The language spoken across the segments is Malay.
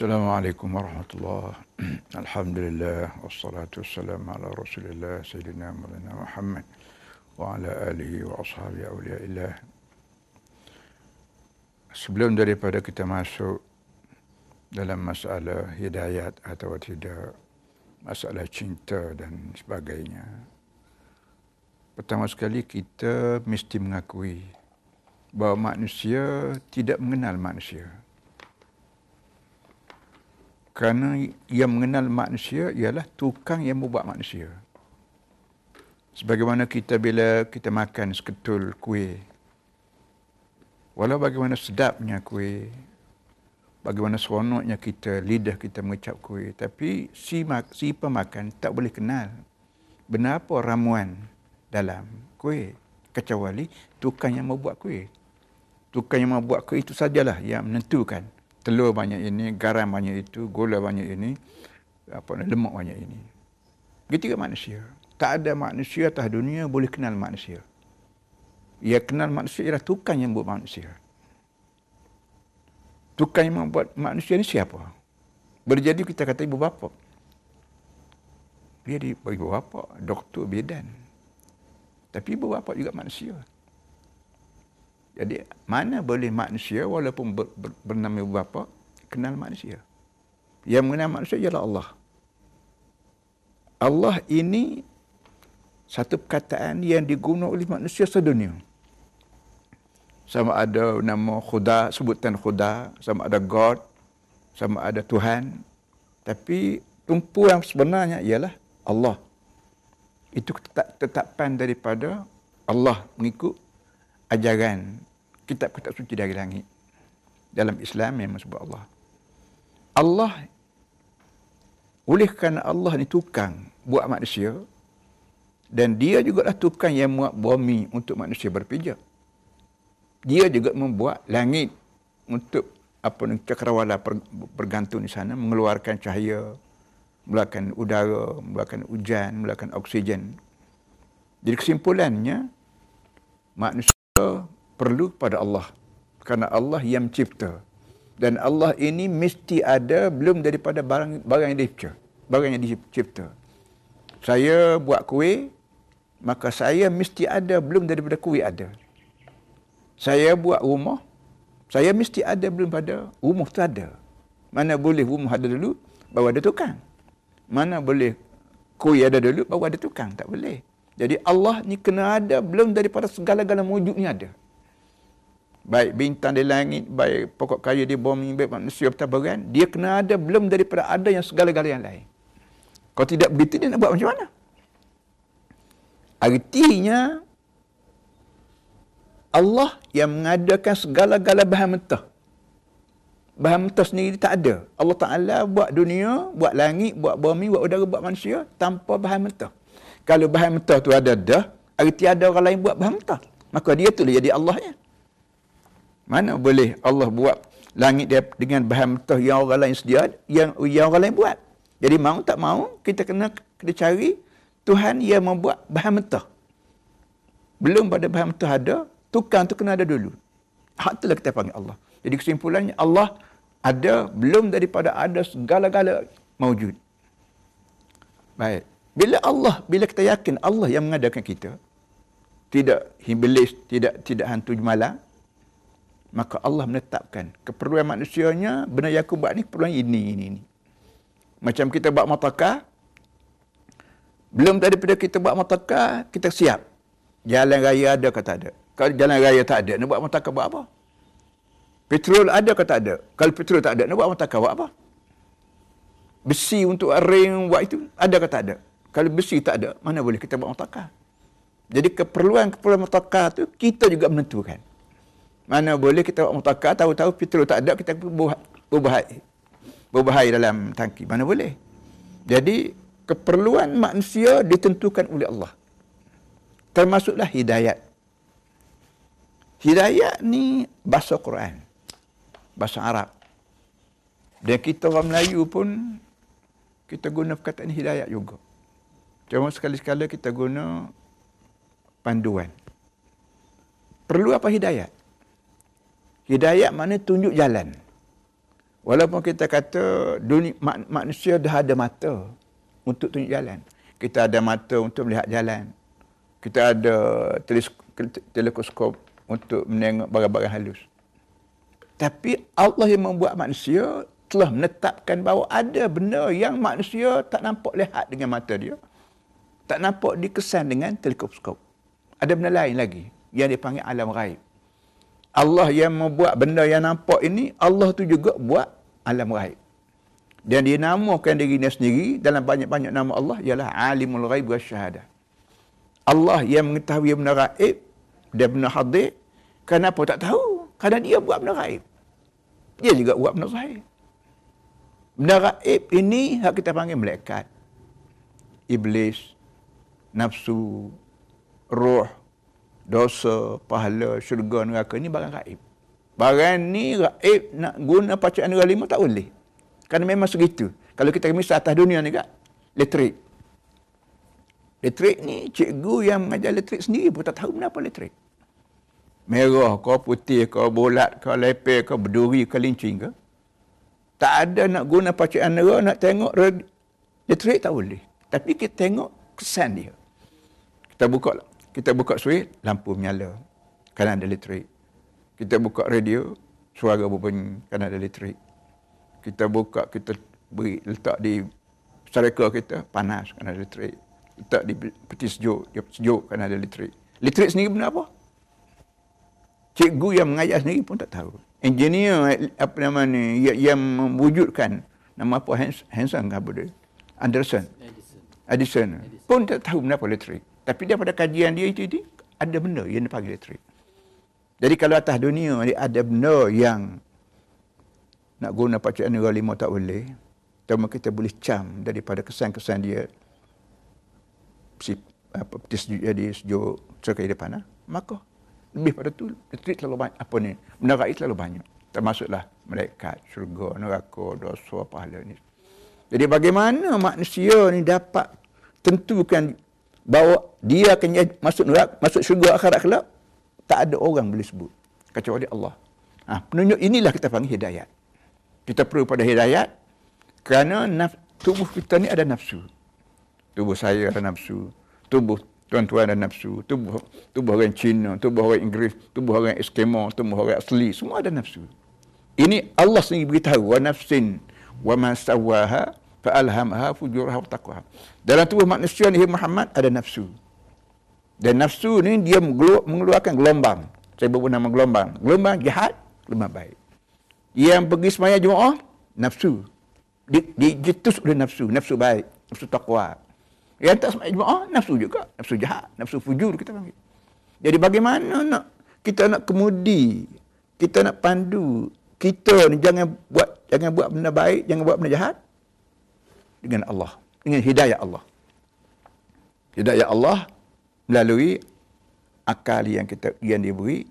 Assalamualaikum warahmatullahi Alhamdulillah Wassalatu wassalamu ala rasulillah Sayyidina Malina Muhammad Wa ala alihi wa ashabi awliyaillah Sebelum daripada kita masuk dalam masalah hidayat atau tidak, masalah cinta dan sebagainya. Pertama sekali kita mesti mengakui bahawa manusia tidak mengenal manusia. Kerana yang mengenal manusia ialah tukang yang membuat manusia. Sebagaimana kita bila kita makan seketul kuih, Walau bagaimana sedapnya kuih, bagaimana seronoknya kita, lidah kita mengecap kuih, tapi si, si pemakan tak boleh kenal benar apa ramuan dalam kuih, kecuali tukang yang membuat kuih. Tukang yang membuat kuih itu sajalah yang menentukan telur banyak ini, garam banyak itu, gula banyak ini, apa lemak banyak ini. Begitu manusia. Tak ada manusia atas dunia boleh kenal manusia. Ia kenal manusia ialah tukang yang buat manusia. Tukang yang membuat manusia ini siapa? Berjadi kita kata ibu bapa. Dia di ibu bapa, doktor bidan. Tapi ibu bapa juga manusia. Jadi mana boleh manusia walaupun ber, ber, bernama bapa kenal manusia. Yang mengenal manusia ialah Allah. Allah ini satu perkataan yang digunakan oleh manusia sedunia sama ada nama khuda, sebutan khuda, sama ada God, sama ada Tuhan. Tapi tumpu yang sebenarnya ialah Allah. Itu tetapan daripada Allah mengikut ajaran kitab-kitab suci dari langit. Dalam Islam memang sebut Allah. Allah, oleh kerana Allah ni tukang buat manusia, dan dia juga lah tukang yang buat bumi untuk manusia berpijak dia juga membuat langit untuk apa ni cakrawala bergantung di sana mengeluarkan cahaya mengeluarkan udara mengeluarkan hujan mengeluarkan oksigen jadi kesimpulannya manusia perlu kepada Allah kerana Allah yang mencipta dan Allah ini mesti ada belum daripada barang barang yang dicipta barang yang dicipta saya buat kuih maka saya mesti ada belum daripada kuih ada saya buat rumah, saya mesti ada belum pada rumah tu ada. Mana boleh rumah ada dulu, baru ada tukang. Mana boleh kuih ada dulu, baru ada tukang. Tak boleh. Jadi Allah ni kena ada belum daripada segala-gala wujud ni ada. Baik bintang di langit, baik pokok kayu di bumi, baik manusia bertabaran, dia kena ada belum daripada ada yang segala-gala yang lain. Kalau tidak begitu, dia nak buat macam mana? Artinya, Allah yang mengadakan segala-gala bahan mentah. Bahan mentah sendiri tak ada. Allah Ta'ala buat dunia, buat langit, buat bumi, buat udara, buat manusia tanpa bahan mentah. Kalau bahan mentah tu ada dah, arti ada orang lain buat bahan mentah. Maka dia tu jadi Allahnya. Mana boleh Allah buat langit dia dengan bahan mentah yang orang lain sedia, yang, yang orang lain buat. Jadi mau tak mau, kita kena kita cari Tuhan yang membuat bahan mentah. Belum pada bahan mentah ada, tukang tu kena ada dulu. Hak itulah kita panggil Allah. Jadi kesimpulannya Allah ada belum daripada ada segala-gala maujud. Baik. Bila Allah, bila kita yakin Allah yang mengadakan kita, tidak iblis, tidak tidak hantu malam, maka Allah menetapkan keperluan manusianya benar yang aku buat ni keperluan ini ini ini. Macam kita buat motorkar, belum daripada kita buat motorkar, kita siap. Jalan raya ada kata ada. Kalau jalan raya tak ada, nak buat motorkar buat apa? Petrol ada ke tak ada? Kalau petrol tak ada, nak buat motorkar buat apa? Besi untuk ring buat itu, ada ke tak ada? Kalau besi tak ada, mana boleh kita buat motorkar? Jadi keperluan-keperluan motorkar tu kita juga menentukan. Mana boleh kita buat motorkar, tahu-tahu petrol tak ada, kita berbahaya. Berbahaya dalam tangki. Mana boleh? Jadi keperluan manusia ditentukan oleh Allah. Termasuklah hidayat. Hidayat ni bahasa Quran. Bahasa Arab. Dan kita orang Melayu pun kita guna perkataan hidayat juga. Cuma sekali-sekala kita guna panduan. Perlu apa hidayat? Hidayat mana tunjuk jalan. Walaupun kita kata dunia, manusia dah ada mata untuk tunjuk jalan. Kita ada mata untuk melihat jalan. Kita ada teleskop untuk menengok barang-barang halus. Tapi Allah yang membuat manusia telah menetapkan bahawa ada benda yang manusia tak nampak lihat dengan mata dia. Tak nampak dikesan dengan teleskop. Ada benda lain lagi yang dipanggil alam raib. Allah yang membuat benda yang nampak ini, Allah tu juga buat alam raib. Dan dia namakan diri dia sendiri dalam banyak-banyak nama Allah ialah alimul raib wa syahadah. Allah yang mengetahui benda raib dan benda hadir, kenapa tak tahu? Kerana dia buat benda raib. Dia juga buat benda zahir. Benda raib ini hak kita panggil malaikat. Iblis, nafsu, roh, dosa, pahala, syurga, neraka ni barang raib. Barang ni raib nak guna bacaan negara lima tak boleh. Kerana memang segitu. Kalau kita misal atas dunia ni kak, elektrik. Elektrik ni cikgu yang mengajar elektrik sendiri pun tak tahu kenapa elektrik. Merah ke, putih ke, bulat ke, lepek ke, berduri ke, lincing ke. Tak ada nak guna bacaan negara, nak tengok elektrik tak boleh. Tapi kita tengok kesan dia. Kita buka lah. Kita buka switch, lampu menyala. Kerana ada elektrik. Kita buka radio, suara berbunyi kerana ada elektrik. Kita buka, kita beri, letak di sereka kita, panas kerana ada elektrik. Letak di peti sejuk, dia sejuk kerana ada elektrik. Elektrik sendiri benda apa? Cikgu yang mengajar sendiri pun tak tahu. Engineer apa nama ni yang mewujudkan nama apa Hanson ke apa dia? Anderson. Edison. Edison. Edison. Pun tak tahu kenapa elektrik. Tapi daripada kajian dia itu, itu ada benda yang dipanggil elektrik. Jadi kalau atas dunia ada benda yang nak guna pacaan negara lima tak boleh, cuma kita boleh cam daripada kesan-kesan dia si apa sejuk jadi sejuk sekai depan maka lebih pada tu elektrik terlalu banyak. Apa ni? Benda terlalu banyak. Termasuklah malaikat syurga neraka dosa pahala ni. Jadi bagaimana manusia ni dapat tentukan bahawa dia akan masuk neraka, masuk syurga akhirat kelak, tak ada orang boleh sebut kecuali Allah. Ha, penunjuk inilah kita panggil hidayat. Kita perlu pada hidayat kerana naf, tubuh kita ni ada nafsu. Tubuh saya ada nafsu. Tubuh tuan-tuan ada nafsu. Tubuh tubuh orang Cina, tubuh orang Inggeris, tubuh orang Eskimo, tubuh orang asli, semua ada nafsu. Ini Allah sendiri beritahu wa nafsin wa ma sawaha fa'alhamha fujurha wa taqwaha. Dalam tubuh manusia ni Muhammad ada nafsu. Dan nafsu ni dia mengeluarkan gelombang. Saya bawa nama gelombang. Gelombang jahat, gelombang baik. Yang pergi semaya Jumaat, nafsu. Di, dijetus oleh nafsu, nafsu baik, nafsu taqwa. Yang tak semaya Jumaat, nafsu juga. Nafsu jahat, nafsu fujur kita panggil. Jadi bagaimana nak kita nak kemudi, kita nak pandu, kita ni jangan buat jangan buat benda baik, jangan buat benda jahat dengan Allah. Dengan hidayah Allah. Hidayah Allah melalui akal yang kita yang diberi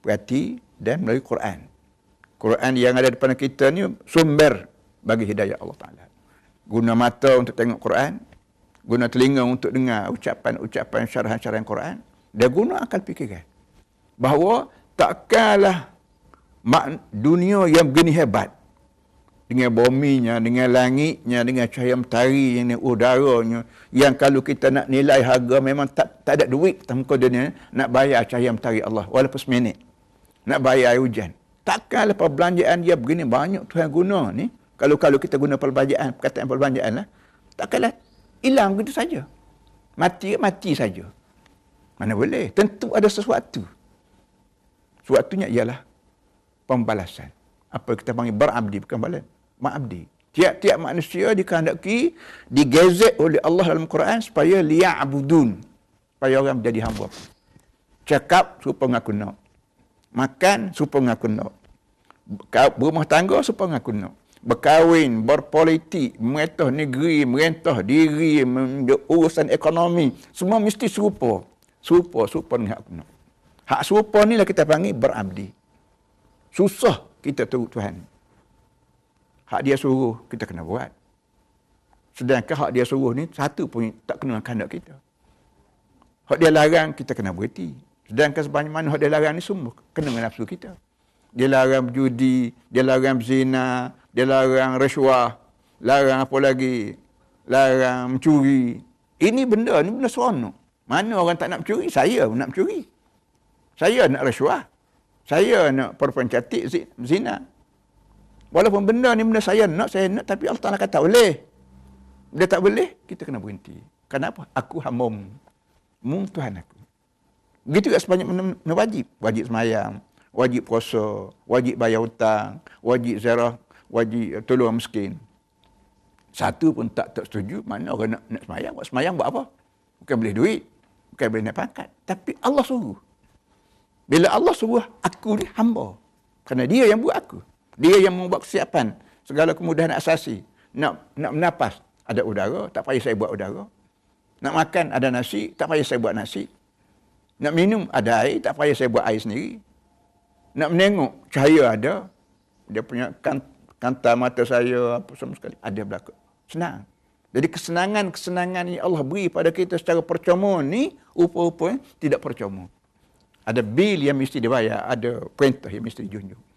perhati dan melalui Quran. Quran yang ada depan kita ni sumber bagi hidayah Allah Taala. Guna mata untuk tengok Quran guna telinga untuk dengar ucapan-ucapan syarahan-syarahan Quran dan guna akal fikiran. Bahawa takkanlah dunia yang begini hebat dengan buminya, dengan langitnya, dengan cahaya mentari yang udaranya, yang kalau kita nak nilai harga memang tak tak ada duit tanpa dunia nak bayar cahaya mentari Allah walaupun seminit. Nak bayar air hujan. Takkanlah perbelanjaan dia begini banyak Tuhan guna ni. Kalau kalau kita guna perbelanjaan, perkataan perbelanjaan lah. Takkanlah hilang begitu saja. Mati mati saja. Mana boleh? Tentu ada sesuatu. Sesuatunya ialah pembalasan. Apa kita panggil berabdi bukan balas ma'abdi. Tiap-tiap manusia dikehendaki digezet oleh Allah dalam Quran supaya liya'budun. Supaya orang menjadi hamba. Cakap supaya mengaku nak. Makan supaya mengaku nak. Berumah tangga supaya mengaku nak. Berkahwin, berpolitik, merentah negeri, merentah diri, urusan ekonomi. Semua mesti serupa. Serupa, serupa dengan hak nak. Hak serupa ni lah kita panggil berabdi. Susah kita tahu Tuhan. Hak dia suruh, kita kena buat. Sedangkan hak dia suruh ni, satu pun tak kena kandak kita. Hak dia larang, kita kena berhenti. Sedangkan sebanyak mana hak dia larang ni semua kena dengan nafsu kita. dia larang berjudi, dia larang berzina, dia larang rasuah, larang apa lagi, larang mencuri. Ini benda, ini benda seronok. Mana orang tak nak mencuri? Saya nak mencuri. Saya nak rasuah. Saya nak perempuan cantik zina. Walaupun benda ni benda saya nak, saya nak. Tapi Allah Ta'ala kata boleh. Dia tak boleh, kita kena berhenti. Kenapa? Aku hamum. Mung Tuhan aku. Begitu juga sebanyak benda wajib. Wajib semayang, wajib puasa, wajib bayar hutang, wajib zarah, wajib tolong miskin. Satu pun tak tak setuju, mana orang nak, nak semayang, buat semayang buat apa? Bukan boleh duit, bukan boleh nak pangkat. Tapi Allah suruh. Bila Allah suruh aku ni hamba. Kerana dia yang buat aku. Dia yang membuat kesiapan segala kemudahan asasi. Nak nak menapas, ada udara, tak payah saya buat udara. Nak makan, ada nasi, tak payah saya buat nasi. Nak minum, ada air, tak payah saya buat air sendiri. Nak menengok, cahaya ada. Dia punya kan, kanta mata saya, apa semua sekali, ada belakang. Senang. Jadi kesenangan-kesenangan yang Allah beri pada kita secara percuma ni, rupa-rupa tidak percuma. Ada bil yang mesti dibayar, ada perintah yang mesti dijunjung.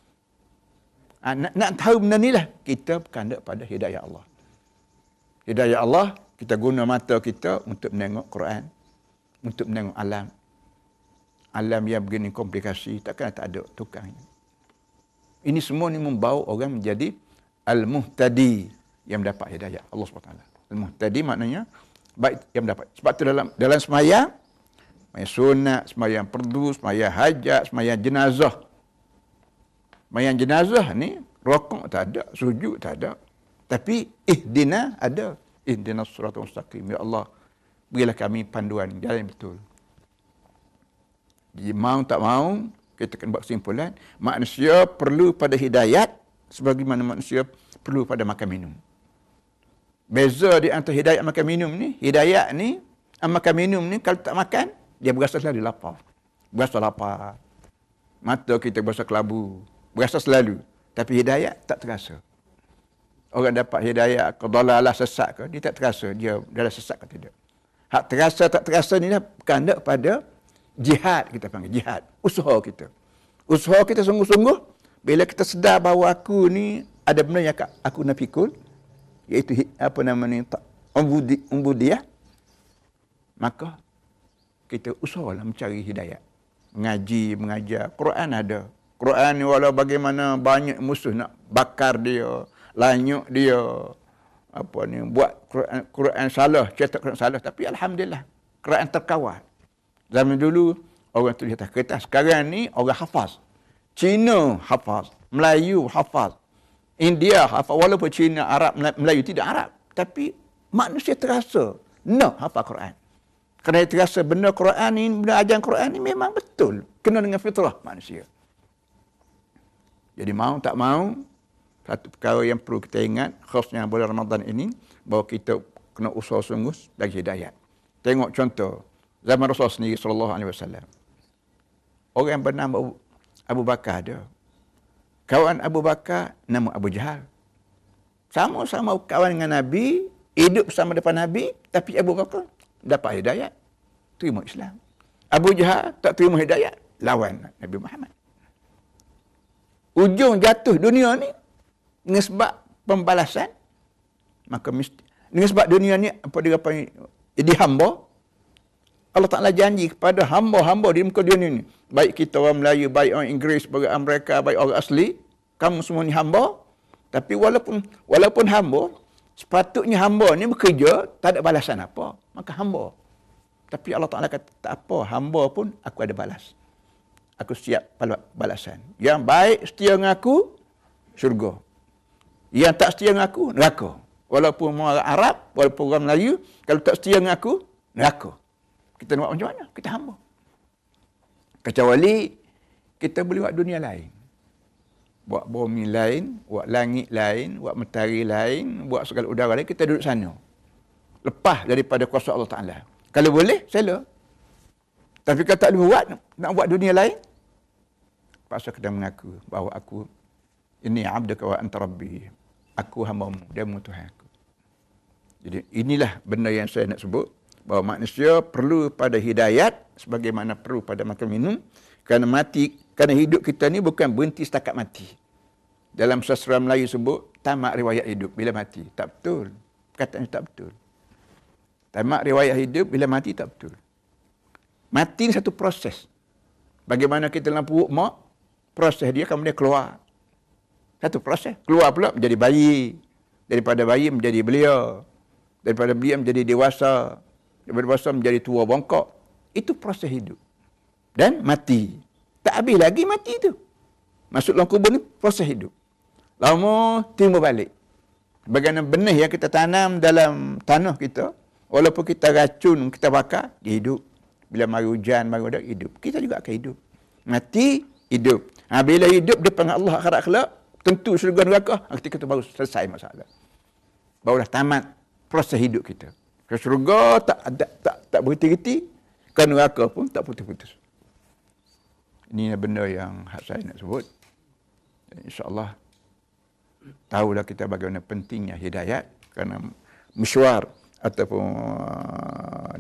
Ha, nak, nak tahu benda ni lah, kita berkandak pada hidayah Allah. Hidayah Allah, kita guna mata kita untuk menengok Quran, untuk menengok alam. Alam yang begini komplikasi, takkan tak ada tukang. Ini semua ni membawa orang menjadi al-muhtadi yang mendapat hidayah Allah SWT. Al-muhtadi maknanya baik yang mendapat. Sebab tu dalam dalam semayang, Semayang sunat, semayang perdu, semayang hajat, semayang jenazah. Semayang jenazah ni, rokok tak ada, sujud tak ada. Tapi ihdina ada. Ihdina surat mustaqim. Ya Allah, berilah kami panduan jalan yang betul. Jadi mau tak mau, kita akan buat kesimpulan. Manusia perlu pada hidayat sebagaimana manusia perlu pada makan minum. Beza di antara hidayat makan minum ni, hidayat ni, makan minum ni kalau tak makan, dia berasa selalu lapar. Berasa lapar. Mata kita berasa kelabu. Berasa selalu. Tapi hidayat tak terasa. Orang dapat hidayat ke dalalah sesat ke, dia tak terasa dia dalam sesat ke tidak. Hak terasa tak terasa ni lah berkandak pada jihad kita panggil. Jihad. Usaha kita. Usaha kita sungguh-sungguh. Bila kita sedar bahawa aku ni ada benda yang aku nak pikul. Iaitu apa nama ni. Umbudiah. Maka kita usahalah mencari hidayah. Mengaji, mengajar. Quran ada. Quran ni walau bagaimana banyak musuh nak bakar dia, lanyuk dia, apa ni, buat Quran, Quran salah, cetak Quran salah. Tapi Alhamdulillah, Quran terkawal. Zaman dulu, orang tu di atas kertas. Sekarang ni, orang hafaz. Cina hafaz. Melayu hafaz. India hafaz. Walaupun Cina, Arab, Melayu tidak Arab. Tapi manusia terasa nak hafaz Quran. Kerana terasa benda Quran ni, benda ajaran Quran ni memang betul. Kena dengan fitrah manusia. Jadi mau tak mau, satu perkara yang perlu kita ingat, khasnya bulan Ramadan ini, bahawa kita kena usaha sungguh bagi hidayat. Tengok contoh, zaman Rasulullah sendiri, Sallallahu Alaihi Wasallam. Orang yang bernama Abu Bakar ada. Kawan Abu Bakar, nama Abu Jahal. Sama-sama kawan dengan Nabi, hidup bersama depan Nabi, tapi Abu Bakar dapat hidayat, terima Islam. Abu Jahal tak terima hidayat, lawan Nabi Muhammad. Ujung jatuh dunia ni dengan sebab pembalasan maka mesti dengan sebab dunia ni apa dia apa jadi hamba Allah Taala janji kepada hamba-hamba di muka dunia ni baik kita orang Melayu baik orang Inggeris baik orang mereka baik orang asli kamu semua ni hamba tapi walaupun walaupun hamba sepatutnya hamba ni bekerja tak ada balasan apa maka hamba. Tapi Allah Ta'ala kata, tak apa, hamba pun aku ada balas. Aku siap balasan. Yang baik setia dengan aku, syurga. Yang tak setia dengan aku, neraka. Walaupun orang Arab, walaupun orang Melayu, kalau tak setia dengan aku, neraka. Kita nak buat macam mana? Kita hamba. Kecuali kita boleh buat dunia lain. Buat bumi lain, buat langit lain, buat mentari lain, buat segala udara lain, kita duduk sana lepas daripada kuasa Allah Ta'ala. Kalau boleh, sela. Tapi kalau tak boleh buat, nak buat dunia lain, pasal kena mengaku bahawa aku ini abdaka wa anta rabbi. Aku hamba-Mu, dia mu Tuhan aku. Jadi inilah benda yang saya nak sebut bahawa manusia perlu pada hidayat sebagaimana perlu pada makan minum kerana mati kerana hidup kita ni bukan berhenti setakat mati. Dalam sastra Melayu sebut tamat riwayat hidup bila mati. Tak betul. Perkataan tak betul. Tamat riwayat hidup bila mati tak betul. Mati ni satu proses. Bagaimana kita dalam perut mak, proses dia kemudian keluar. Satu proses. Keluar pula menjadi bayi. Daripada bayi menjadi belia. Daripada belia menjadi dewasa. Daripada dewasa menjadi tua bongkok. Itu proses hidup. Dan mati. Tak habis lagi mati itu. Masuk dalam kubur ni proses hidup. Lama timbul balik. Bagaimana benih yang kita tanam dalam tanah kita. Walaupun kita racun, kita bakar, dia hidup. Bila mari hujan, mari hidup. Kita juga akan hidup. Mati, hidup. Ha, bila hidup, depan Allah akhirat kelak, tentu syurga neraka, ha, ketika itu baru selesai masalah. Baru dah tamat proses hidup kita. Ke syurga tak ada tak tak berhenti-henti, ke neraka pun tak putus-putus. Ini benda yang saya nak sebut. InsyaAllah, tahulah kita bagaimana pentingnya hidayat kerana mesyuar ataupun uh,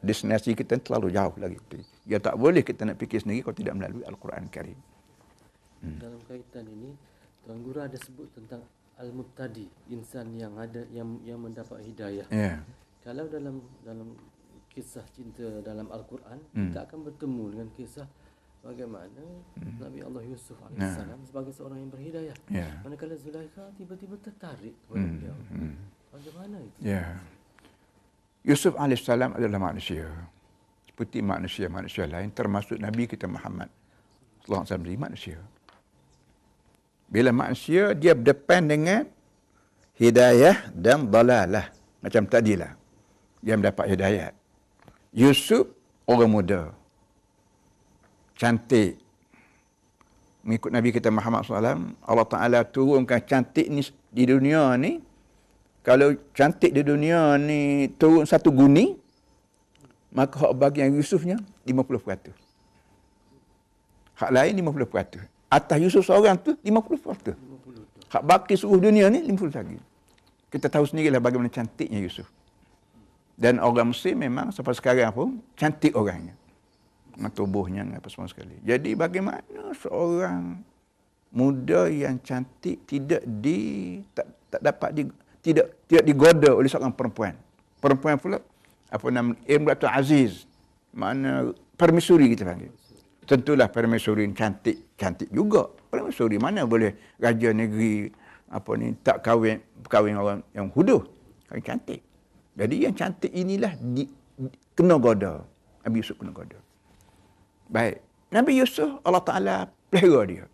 destinasi kita terlalu jauh lagi. Ya tak boleh kita nak fikir sendiri kalau tidak melalui Al-Quran Karim. Hmm. Dalam kaitan ini, Tuan Guru ada sebut tentang Al-Muttadi, insan yang ada yang yang mendapat hidayah. Yeah. Kalau dalam dalam kisah cinta dalam Al-Quran, hmm. kita akan bertemu dengan kisah bagaimana hmm. Nabi Allah Yusuf AS yeah. sebagai seorang yang berhidayah. Yeah. Manakala Zulaikha tiba-tiba tertarik kepada hmm. beliau. Hmm. Bagaimana itu? Ya. Yeah. Yusuf AS adalah manusia. Seperti manusia-manusia lain termasuk Nabi kita Muhammad. Sallallahu Alaihi Wasallam manusia. Bila manusia dia berdepan dengan hidayah dan dalalah. Macam tadilah. Dia mendapat hidayah. Yusuf orang muda. Cantik. Mengikut Nabi kita Muhammad SAW, Allah Ta'ala turunkan cantik ni di dunia ni kalau cantik di dunia ni turun satu guni, maka hak bagian Yusufnya 50%. Hak lain 50%. Atas Yusuf seorang tu 50%. 50%. Hak baki seluruh dunia ni 50% lagi. Kita tahu sendirilah bagaimana cantiknya Yusuf. Dan orang Muslim memang sampai sekarang pun cantik orangnya. Dengan tubuhnya, dengan apa semua sekali. Jadi bagaimana seorang muda yang cantik tidak di tak, tak dapat di, tidak tidak digoda oleh seorang perempuan. Perempuan pula apa nama Imratul Aziz. Mana permisuri kita panggil. Tentulah permisuri cantik, cantik juga. Permisuri mana boleh raja negeri apa ni tak kahwin kahwin orang yang huduh. Kahwin cantik. Jadi yang cantik inilah di, di, kena goda. Nabi Yusuf kena goda. Baik. Nabi Yusuf Allah Taala pelihara dia.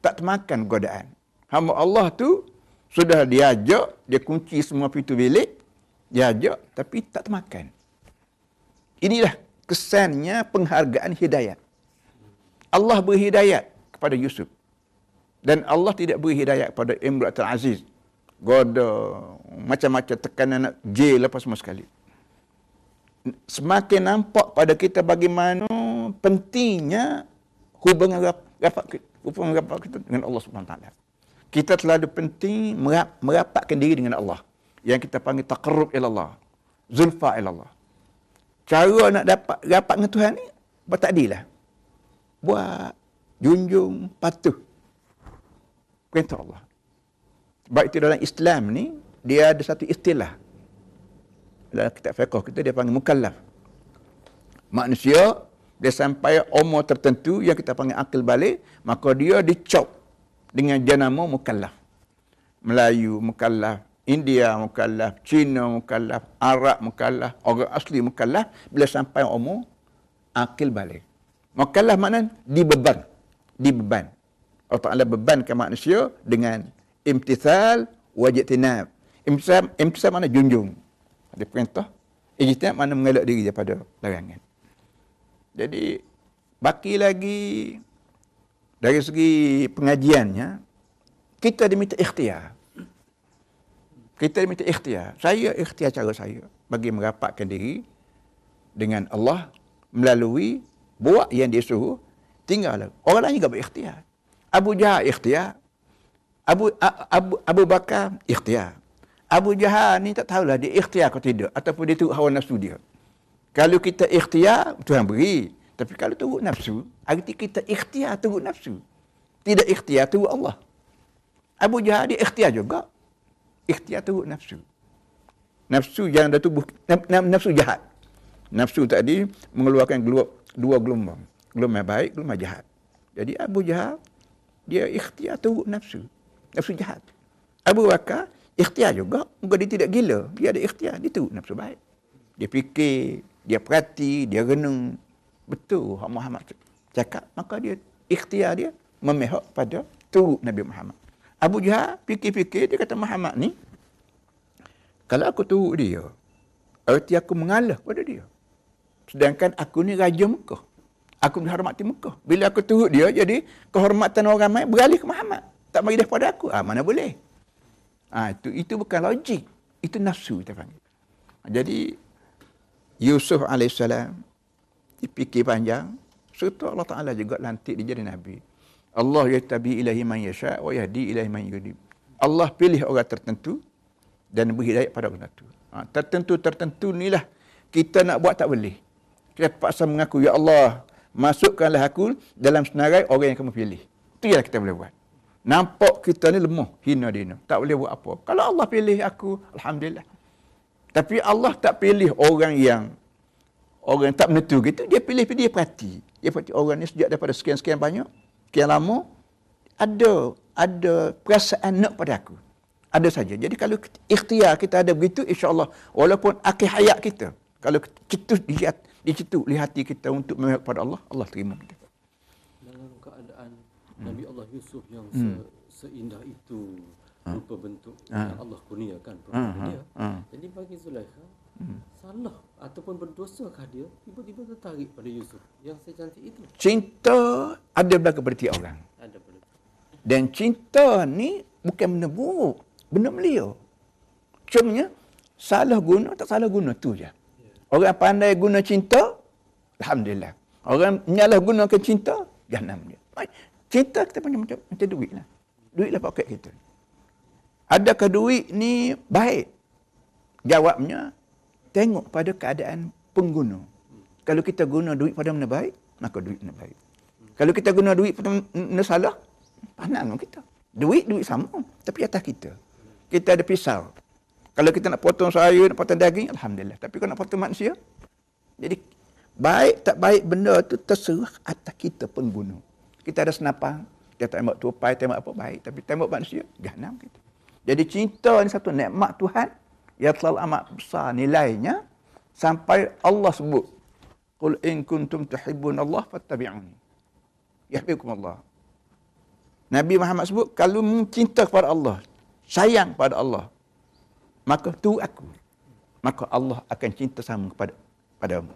Tak termakan godaan. Hamba Allah tu sudah diajak, dia kunci semua pintu bilik, dia ajak tapi tak termakan. Inilah kesannya penghargaan hidayat. Allah beri hidayat kepada Yusuf. Dan Allah tidak beri hidayat kepada Imratul Aziz. Goda, macam-macam tekanan nak jail apa semua sekali. Semakin nampak pada kita bagaimana pentingnya hubungan rapat, hubungan rapat kita dengan Allah Subhanahu Taala kita terlalu penting merapatkan diri dengan Allah. Yang kita panggil taqarrub ila Allah. Zulfa ila Allah. Cara nak dapat rapat dengan Tuhan ni, buat tak lah. Buat junjung patuh. Perintah Allah. Sebab itu dalam Islam ni, dia ada satu istilah. Dalam kitab fiqh kita, dia panggil mukallaf. Manusia, dia sampai umur tertentu yang kita panggil akil balik, maka dia dicop dengan jenama mukallaf. Melayu mukallaf, India mukallaf, Cina mukallaf, Arab mukallaf, orang asli mukallaf bila sampai umur akil balik. Mukallaf mana? Dibeban. Dibeban. Allah Ta'ala bebankan manusia dengan imtithal wajib tinab. Imtithal, imtithal mana? Junjung. Ada perintah. Ijtinab mana mengelak diri daripada larangan. Jadi, baki lagi dari segi pengajiannya, kita diminta ikhtiar. Kita diminta ikhtiar. Saya ikhtiar cara saya bagi merapatkan diri dengan Allah melalui buat yang dia suruh, tinggal. Orang lain juga berikhtiar. Abu Jahal ikhtiar. Abu, Abu, Abu Bakar ikhtiar. Abu Jahal ni tak tahulah dia ikhtiar atau tidak. Ataupun dia turut hawa nafsu dia. Kalau kita ikhtiar, Tuhan beri. Tapi kalau turut nafsu, arti kita ikhtiar turut nafsu. Tidak ikhtiar turut Allah. Abu Jahal dia ikhtiar juga. Ikhtiar turut nafsu. Nafsu yang dah tubuh, nafsu jahat. Nafsu tadi mengeluarkan dua gelombang. Gelombang baik, gelombang jahat. Jadi Abu Jahal, dia ikhtiar turut nafsu. Nafsu jahat. Abu Bakar, ikhtiar juga. Muka dia tidak gila. Dia ada ikhtiar. Dia turut nafsu baik. Dia fikir, dia perhati, dia renung. Betul Muhammad cakap. Maka dia ikhtiar dia memihak pada turut Nabi Muhammad. Abu Jahal fikir-fikir, dia kata Muhammad ni, kalau aku turut dia, arti aku mengalah pada dia. Sedangkan aku ni Raja Mekah. Aku dihormati Mekah. Bila aku turut dia, jadi kehormatan orang ramai beralih ke Muhammad. Tak bagi daripada aku. Ah, mana boleh. Ah, itu itu bukan logik. Itu nafsu kita panggil. Jadi, Yusuf AS dipikir panjang. Serta Allah Ta'ala juga lantik dia jadi Nabi. Allah yatabi ilahi man yasha' wa yahdi ilahi man yudib. Allah pilih orang tertentu dan beri hidayah pada orang tertentu. Ha, tertentu-tertentu inilah kita nak buat tak boleh. Kita terpaksa mengaku, Ya Allah, masukkanlah aku dalam senarai orang yang kamu pilih. Itu yang kita boleh buat. Nampak kita ni lemah, hina dina. Tak boleh buat apa. Kalau Allah pilih aku, Alhamdulillah. Tapi Allah tak pilih orang yang orang yang tak menentu gitu. Dia pilih, dia perhati. Dia perhati orang ni sejak daripada sekian-sekian banyak, sekian lama, ada ada perasaan nak pada aku. Ada saja. Jadi kalau ikhtiar kita ada begitu, insya-Allah walaupun akhir hayat kita, kalau kita lihat di situ lihat hati kita untuk memihak pada Allah, Allah terima kita. Dalam keadaan hmm. Nabi Allah Yusuf yang hmm. se seindah itu ha. rupa bentuk ha. yang Allah kurniakan kepada ha. dia. Ha. Jadi bagi Zulaikha hmm. salah ataupun berdosakah dia tiba-tiba tertarik pada Yusuf yang secantik itu? Cinta ada belaka pada tiap orang. Ada. Dan cinta ni bukan benda buruk benda belia. Cumanya, salah guna tak salah guna tu je. Orang pandai guna cinta, Alhamdulillah. Orang menyalah gunakan cinta, jahannam dia. Cinta kita punya macam, macam duit lah. Duit lah poket kita. Adakah duit ni baik? Jawabnya, tengok pada keadaan pengguna. Kalau kita guna duit pada mana baik, maka duit mana baik. Kalau kita guna duit pada mana salah, panas kita. Duit, duit sama. Tapi atas kita kita ada pisau. Kalau kita nak potong sayur, nak potong daging, Alhamdulillah. Tapi kalau nak potong manusia, jadi baik tak baik benda tu terserah atas kita pengguna. Kita ada senapang, kita tembak tupai, tembak apa baik. Tapi tembak manusia, jahannam kita. Jadi cinta ni satu nikmat Tuhan yang terlalu amat besar nilainya sampai Allah sebut Qul in kuntum tuhibbun Allah fattabi'uni. Yahbikum Allah. Nabi Muhammad sebut kalau cinta kepada Allah, sayang pada Allah, maka tu aku. Maka Allah akan cinta sama kepada padamu.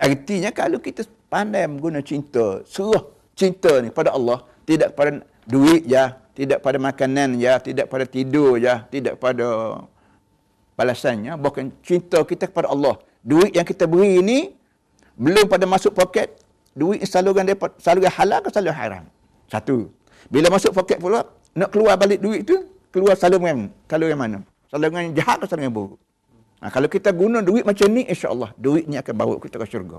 Artinya kalau kita pandai menggunakan cinta, serah cinta ni pada Allah, tidak pada duit ya, tidak pada makanan ya, tidak pada tidur ya, tidak pada balasannya, bukan cinta kita kepada Allah. Duit yang kita beri ini belum pada masuk poket, duit saluran dia saluran halal atau saluran haram. Satu. Bila masuk poket pula, nak keluar balik duit tu, keluar saluran saluran mana? Saluran yang jahat atau saluran yang buruk? Nah, ha, kalau kita guna duit macam ni, insya-Allah duit ni akan bawa kita ke syurga.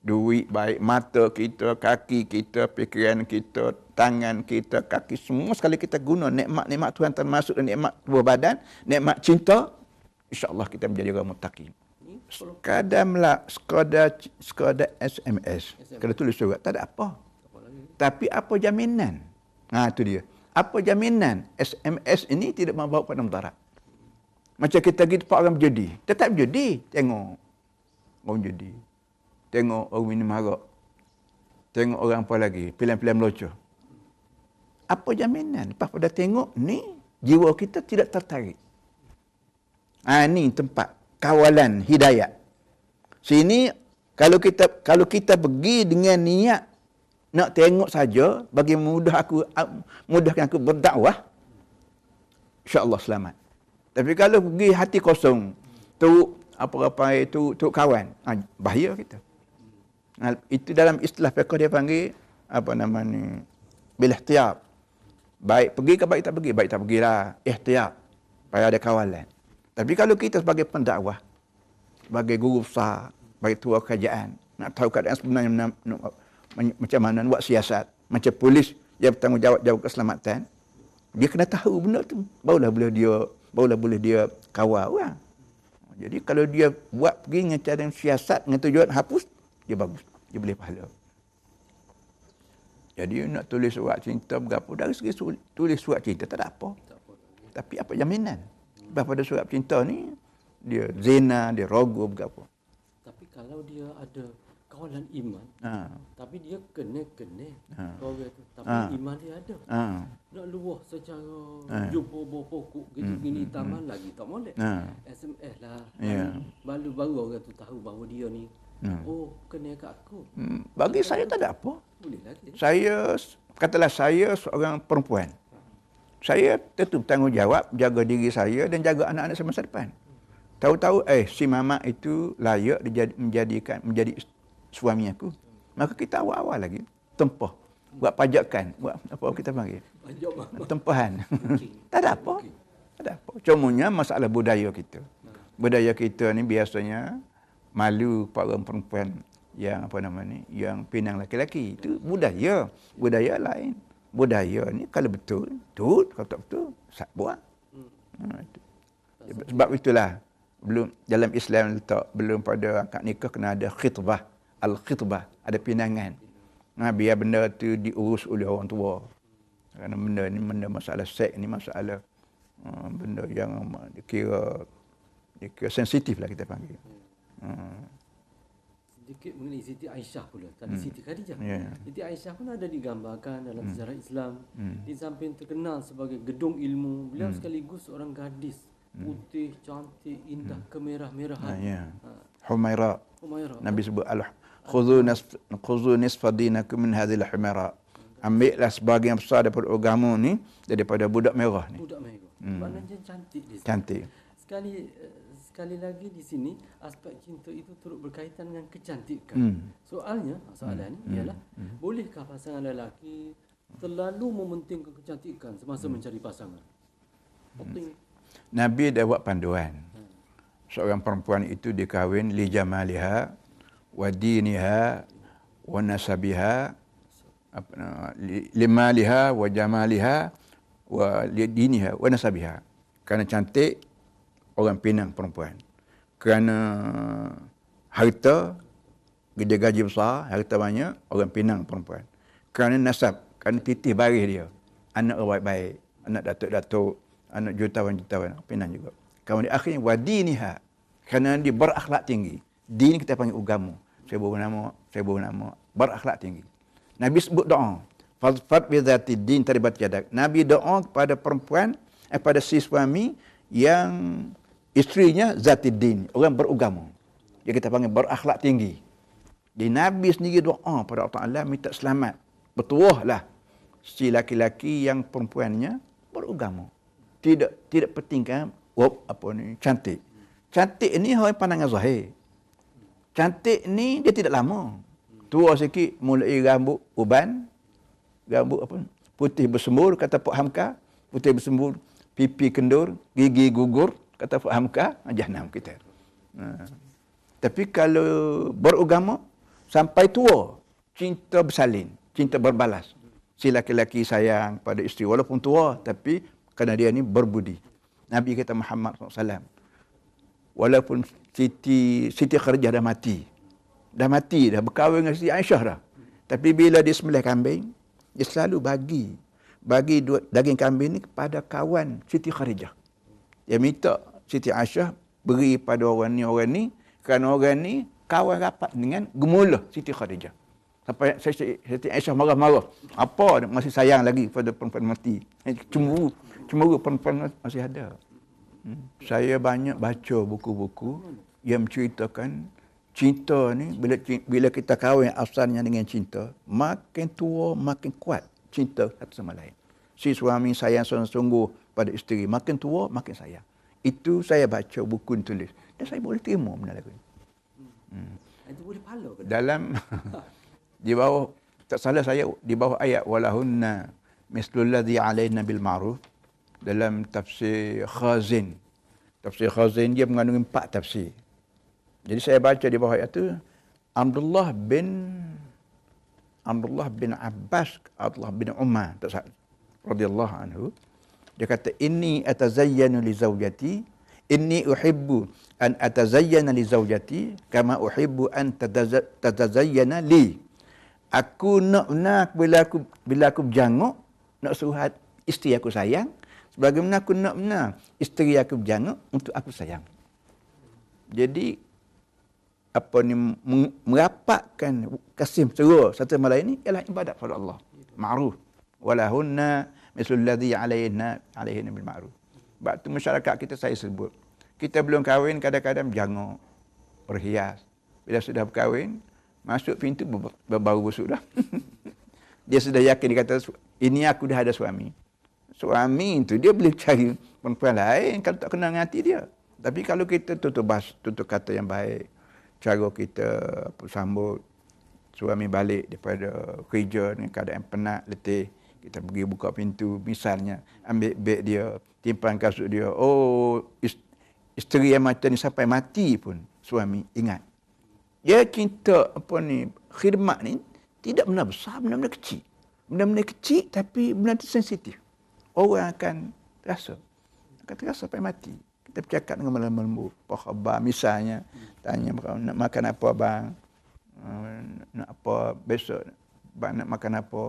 Duit baik mata kita, kaki kita, fikiran kita, tangan kita, kaki semua sekali kita guna nikmat-nikmat Tuhan termasuk nikmat tubuh badan, nikmat cinta, insya-Allah kita menjadi orang muttaqin. Sekadar melak, sekadar, sekadar SMS. SMS. Kalau tulis surat, tak ada apa. Tapi apa jaminan? Ha, itu dia apa jaminan SMS ini tidak membawa pada mudarat? Macam kita pergi tempat orang berjudi. Tetap berjudi. Tengok orang berjudi. Tengok orang minum arak. Tengok orang apa lagi. Pilihan-pilihan melocor. Apa jaminan? Lepas pada tengok ni, jiwa kita tidak tertarik. Ha, ini tempat kawalan hidayat. Sini kalau kita kalau kita pergi dengan niat nak tengok saja bagi mudah aku mudahkan aku berdakwah insya-Allah selamat. Tapi kalau pergi hati kosong tu apa-apa itu tu kawan, ha, bahaya kita. Nah, itu dalam istilah fiqh dia panggil apa nama ni bil ihtiyab. Baik pergi ke baik tak pergi, baik tak pergilah. Ihtiyab. Supaya ada kawalan. Tapi kalau kita sebagai pendakwah, sebagai guru besar, sebagai tua kerajaan, nak tahu keadaan sebenarnya macam mana buat siasat, macam polis yang bertanggungjawab jawab keselamatan, dia kena tahu benda tu. Barulah boleh dia barulah boleh dia kawal orang. Jadi kalau dia buat pergi dengan cara siasat dengan tujuan hapus, dia bagus. Dia boleh pahala. Jadi nak tulis surat cinta berapa dari segi tulis surat cinta tak ada apa. Tapi apa jaminan? Sebab pada surat cinta ni dia zina, dia rogo berapa. Tapi kalau dia ada kawalan iman. Ha. Tapi dia kena-kena ha. orang tu. Tapi ha. iman dia ada. Ha. Nak luah secara ha. jumpa buah pokok gini-gini hmm. taman hmm. lagi tak boleh. Ha. SMS lah. Yeah. Baru-baru orang tu tahu bahawa dia ni hmm. oh kena kat aku. Hmm. Bagi saya tak ada apa. Boleh lagi. Saya katalah saya seorang perempuan. Saya tentu bertanggungjawab jaga diri saya dan jaga anak-anak saya masa depan. Tahu-tahu eh si mama itu layak menjadikan menjadi suami aku. Maka kita awal-awal lagi tempah. Buat pajakan. Buat apa kita panggil? Tempahan. tak ada apa. Tak ada apa. Cumanya masalah budaya kita. Budaya kita ni biasanya malu para perempuan yang apa nama ni yang pinang laki-laki itu budaya budaya lain budaya ni kalau betul betul kalau tak betul sak buat hmm. sebab itulah belum dalam Islam letak belum pada akad nikah kena ada khitbah al-khitbah, ada pinangan. Nah, biar benda tu diurus oleh orang tua. Kerana benda ni benda masalah seks ni masalah uh, benda yang dikira dikira sensitif lah kita panggil. Hmm. Sedikit mengenai Siti Aisyah pula. Tadi hmm. Siti Khadijah. Yeah. Siti Aisyah pun ada digambarkan dalam hmm. sejarah Islam. Hmm. Di samping terkenal sebagai gedung ilmu, beliau hmm. sekaligus seorang gadis. Hmm. Putih, cantik, indah, hmm. kemerah-merahan. Uh, yeah. ha. Humaira. Humaira. Nabi sebut al khuzu nisf khuzu nisfa dinakum min hadhil himara ambillah sebahagian besar daripada agama ni daripada budak merah ni budak merah hmm. maknanya cantik dia cantik sekali eh, sekali lagi di sini aspek cinta itu turut berkaitan dengan kecantikan hmm. soalnya soalan hmm. ialah hmm. bolehkah pasangan lelaki terlalu mementingkan kecantikan semasa hmm. mencari pasangan penting Nabi dah buat panduan. Hmm. Seorang perempuan itu dikahwin li jamaliha wa diniha wa nasabiha limaliha wa jamaliha wa diniha wa nasabiha. Kerana cantik orang Penang perempuan. Kerana harta gede gaji besar harta banyak orang Penang perempuan. Kerana nasab kerana titih baris dia. Anak orang baik anak datuk-datuk anak jutawan-jutawan Penang juga. Kemudian akhirnya wa diniha kerana dia berakhlak tinggi Din kita panggil agama. Saya bawa nama, saya bawa nama berakhlak tinggi. Nabi sebut doa. Fadfad bi dzati din taribat yadak. Nabi doa kepada perempuan eh, pada si suami yang istrinya zati din, orang beragama. Dia kita panggil berakhlak tinggi. Di Nabi sendiri doa pada Allah Taala minta selamat. Bertuahlah si laki-laki yang perempuannya beragama. Tidak tidak pentingkan wop apa ni cantik. Cantik ini hanya pandangan zahir cantik ni dia tidak lama. Tua sikit mulai rambut uban, rambut apa? Putih bersembur kata Pak Hamka, putih bersembur, pipi kendur, gigi gugur kata Pak Hamka, ah, jahanam kita. Ha. Tapi kalau beragama sampai tua, cinta bersalin, cinta berbalas. Si laki-laki sayang pada isteri walaupun tua tapi kerana dia ni berbudi. Nabi kita Muhammad SAW walaupun Siti Siti Kharijah dah mati. Dah mati dah berkahwin dengan Siti Aisyah dah. Tapi bila dia sembelih kambing, dia selalu bagi bagi dua, daging kambing ni kepada kawan Siti Kharijah. Dia minta Siti Aisyah beri pada orang ni orang ni kerana orang ni kawan rapat dengan gemula Siti Kharijah. Sampai Siti Aisyah marah-marah. Apa masih sayang lagi pada perempuan mati. Cemburu. Cemburu perempuan masih ada. Hmm. Saya banyak baca buku-buku yang menceritakan cinta ni bila bila kita kahwin asalnya dengan cinta, makin tua makin kuat cinta satu sama lain. Si suami sayang sungguh-sungguh pada isteri, makin tua makin sayang. Itu saya baca buku tulis dan saya boleh terima benda lagu ini. Hmm. Itu boleh pahala ke? Dalam di bawah tak salah saya di bawah ayat walahunna mislul ladzi alaina bil ma'ruf dalam tafsir Khazin. Tafsir Khazin dia mengandungi empat tafsir. Jadi saya baca di bawah ayat itu Abdullah bin Abdullah bin Abbas, Abdullah bin Umar radhiyallahu anhu dia kata inni atazayyanu li zawjati inni uhibbu an atazayyana li zawjati kama uhibbu an tatazayyana li aku nak nak bila aku bila aku berjanguk nak suruh isteri aku sayang sebagaimana aku nak nak isteri aku berjanguk untuk aku sayang jadi apa ni merapatkan kasih seru satu sama lain ni ialah ibadat pada Allah. Ma'ruf. Walahunna mislul ladzi alaihinna alaihinna bil ma'ruf. Sebab tu masyarakat kita saya sebut. Kita belum kahwin kadang-kadang jangok, berhias. Bila sudah berkahwin, masuk pintu berbau busuk dah. dia sudah yakin dia kata ini aku dah ada suami. Suami itu dia boleh cari perempuan lain kalau tak kenal dengan hati dia. Tapi kalau kita tutup bas, tutup kata yang baik, cara kita sambut suami balik daripada kerja dengan keadaan penat, letih. Kita pergi buka pintu, misalnya ambil beg dia, timpan kasut dia. Oh, isteri yang macam ni sampai mati pun suami ingat. Dia cinta apa ni, khidmat ni tidak benar besar, benar-benar kecil. Benar-benar kecil tapi benar-benar sensitif. Orang akan rasa. Akan terasa sampai mati. Kita bercakap dengan malam lembut. Apa khabar? Misalnya, tanya nak makan apa bang? Uh, nak apa besok? Bang nak makan apa?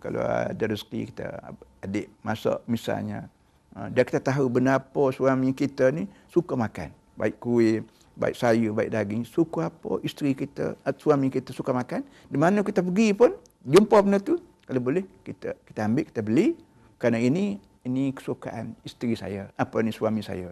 Kalau ada rezeki kita, adik masak misalnya. Uh, dia kita tahu benar apa suami kita ni suka makan. Baik kuih, baik sayur, baik daging. Suka apa isteri kita, suami kita suka makan. Di mana kita pergi pun, jumpa benda tu. Kalau boleh, kita kita ambil, kita beli. Kerana ini ini kesukaan isteri saya. Apa ni suami saya.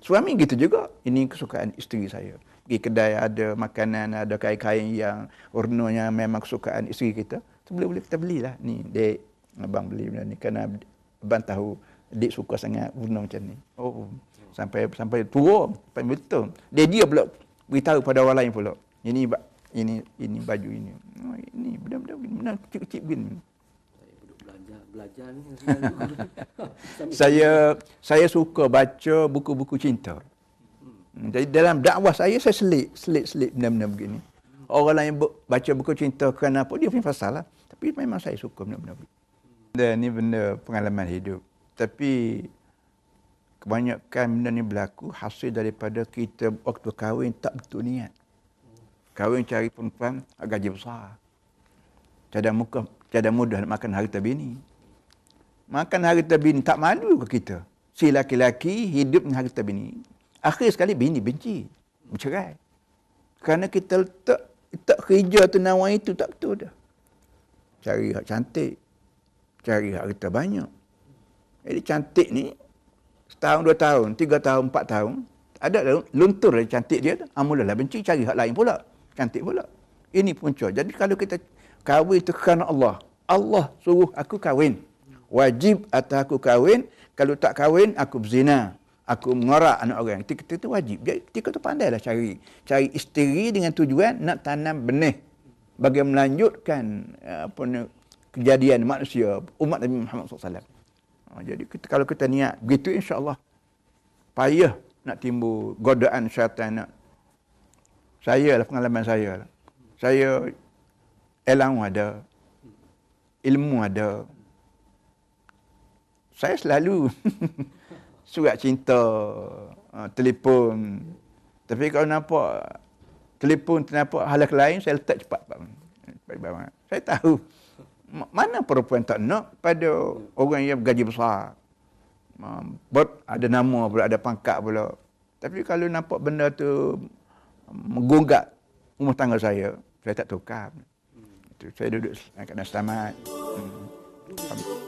Suami gitu juga. Ini kesukaan isteri saya. Pergi kedai ada makanan, ada kain-kain yang warnanya memang kesukaan isteri kita. Boleh-boleh kita belilah. Ni, dek, abang beli benda ni. Kerana abang tahu dek suka sangat warna macam ni. Oh, sampai sampai tua, sampai betul. Dia dia pula beritahu pada orang lain pula. Ini ini ini baju ini. Oh, ini benda-benda. Benda kecil-kecil begini belajar ni saya saya suka baca buku-buku cinta. Hmm. jadi dalam dakwah saya saya selit selit selit benda-benda begini. Orang lain baca buku cinta kenapa dia punya pasal lah. Tapi memang saya suka benda-benda begini. Dan ni benda pengalaman hidup. Tapi kebanyakan benda ni berlaku hasil daripada kita waktu kahwin tak betul niat. Kahwin cari perempuan gaji besar. Cadang muka cadang mudah nak makan harta bini makan harta bini tak malu ke kita? Si laki-laki hidup dengan harta bini. Akhir sekali bini benci. Bercerai. Kerana kita letak, letak kerja tu nawa itu tak betul dah. Cari hak cantik. Cari harta banyak. Jadi cantik ni, setahun, dua tahun, tiga tahun, empat tahun, ada luntur dari cantik dia. Amulalah benci, cari hak lain pula. Cantik pula. Ini punca. Jadi kalau kita kahwin itu kerana Allah. Allah suruh aku kahwin wajib atas aku kahwin. Kalau tak kahwin aku berzina. Aku mengorak anak orang. Kita itu wajib. Jadi kita tu pandailah cari. Cari isteri dengan tujuan nak tanam benih. Bagi melanjutkan eh, apa ni kejadian manusia umat Nabi Muhammad SAW. Ha, jadi kita, kalau kita niat begitu insya-Allah payah nak timbul godaan syaitan nak. Saya lah pengalaman saya lah. Saya elang ada ilmu ada saya selalu surat cinta, uh, telefon. Tapi kalau nampak telefon nampak hal lain, saya letak cepat. Saya tahu mana perempuan tak nak pada orang yang gaji besar. Bot ada nama pula, ada pangkat pula. Tapi kalau nampak benda tu menggunggak rumah tangga saya, saya tak tukar. Saya duduk kat selamat. Hmm.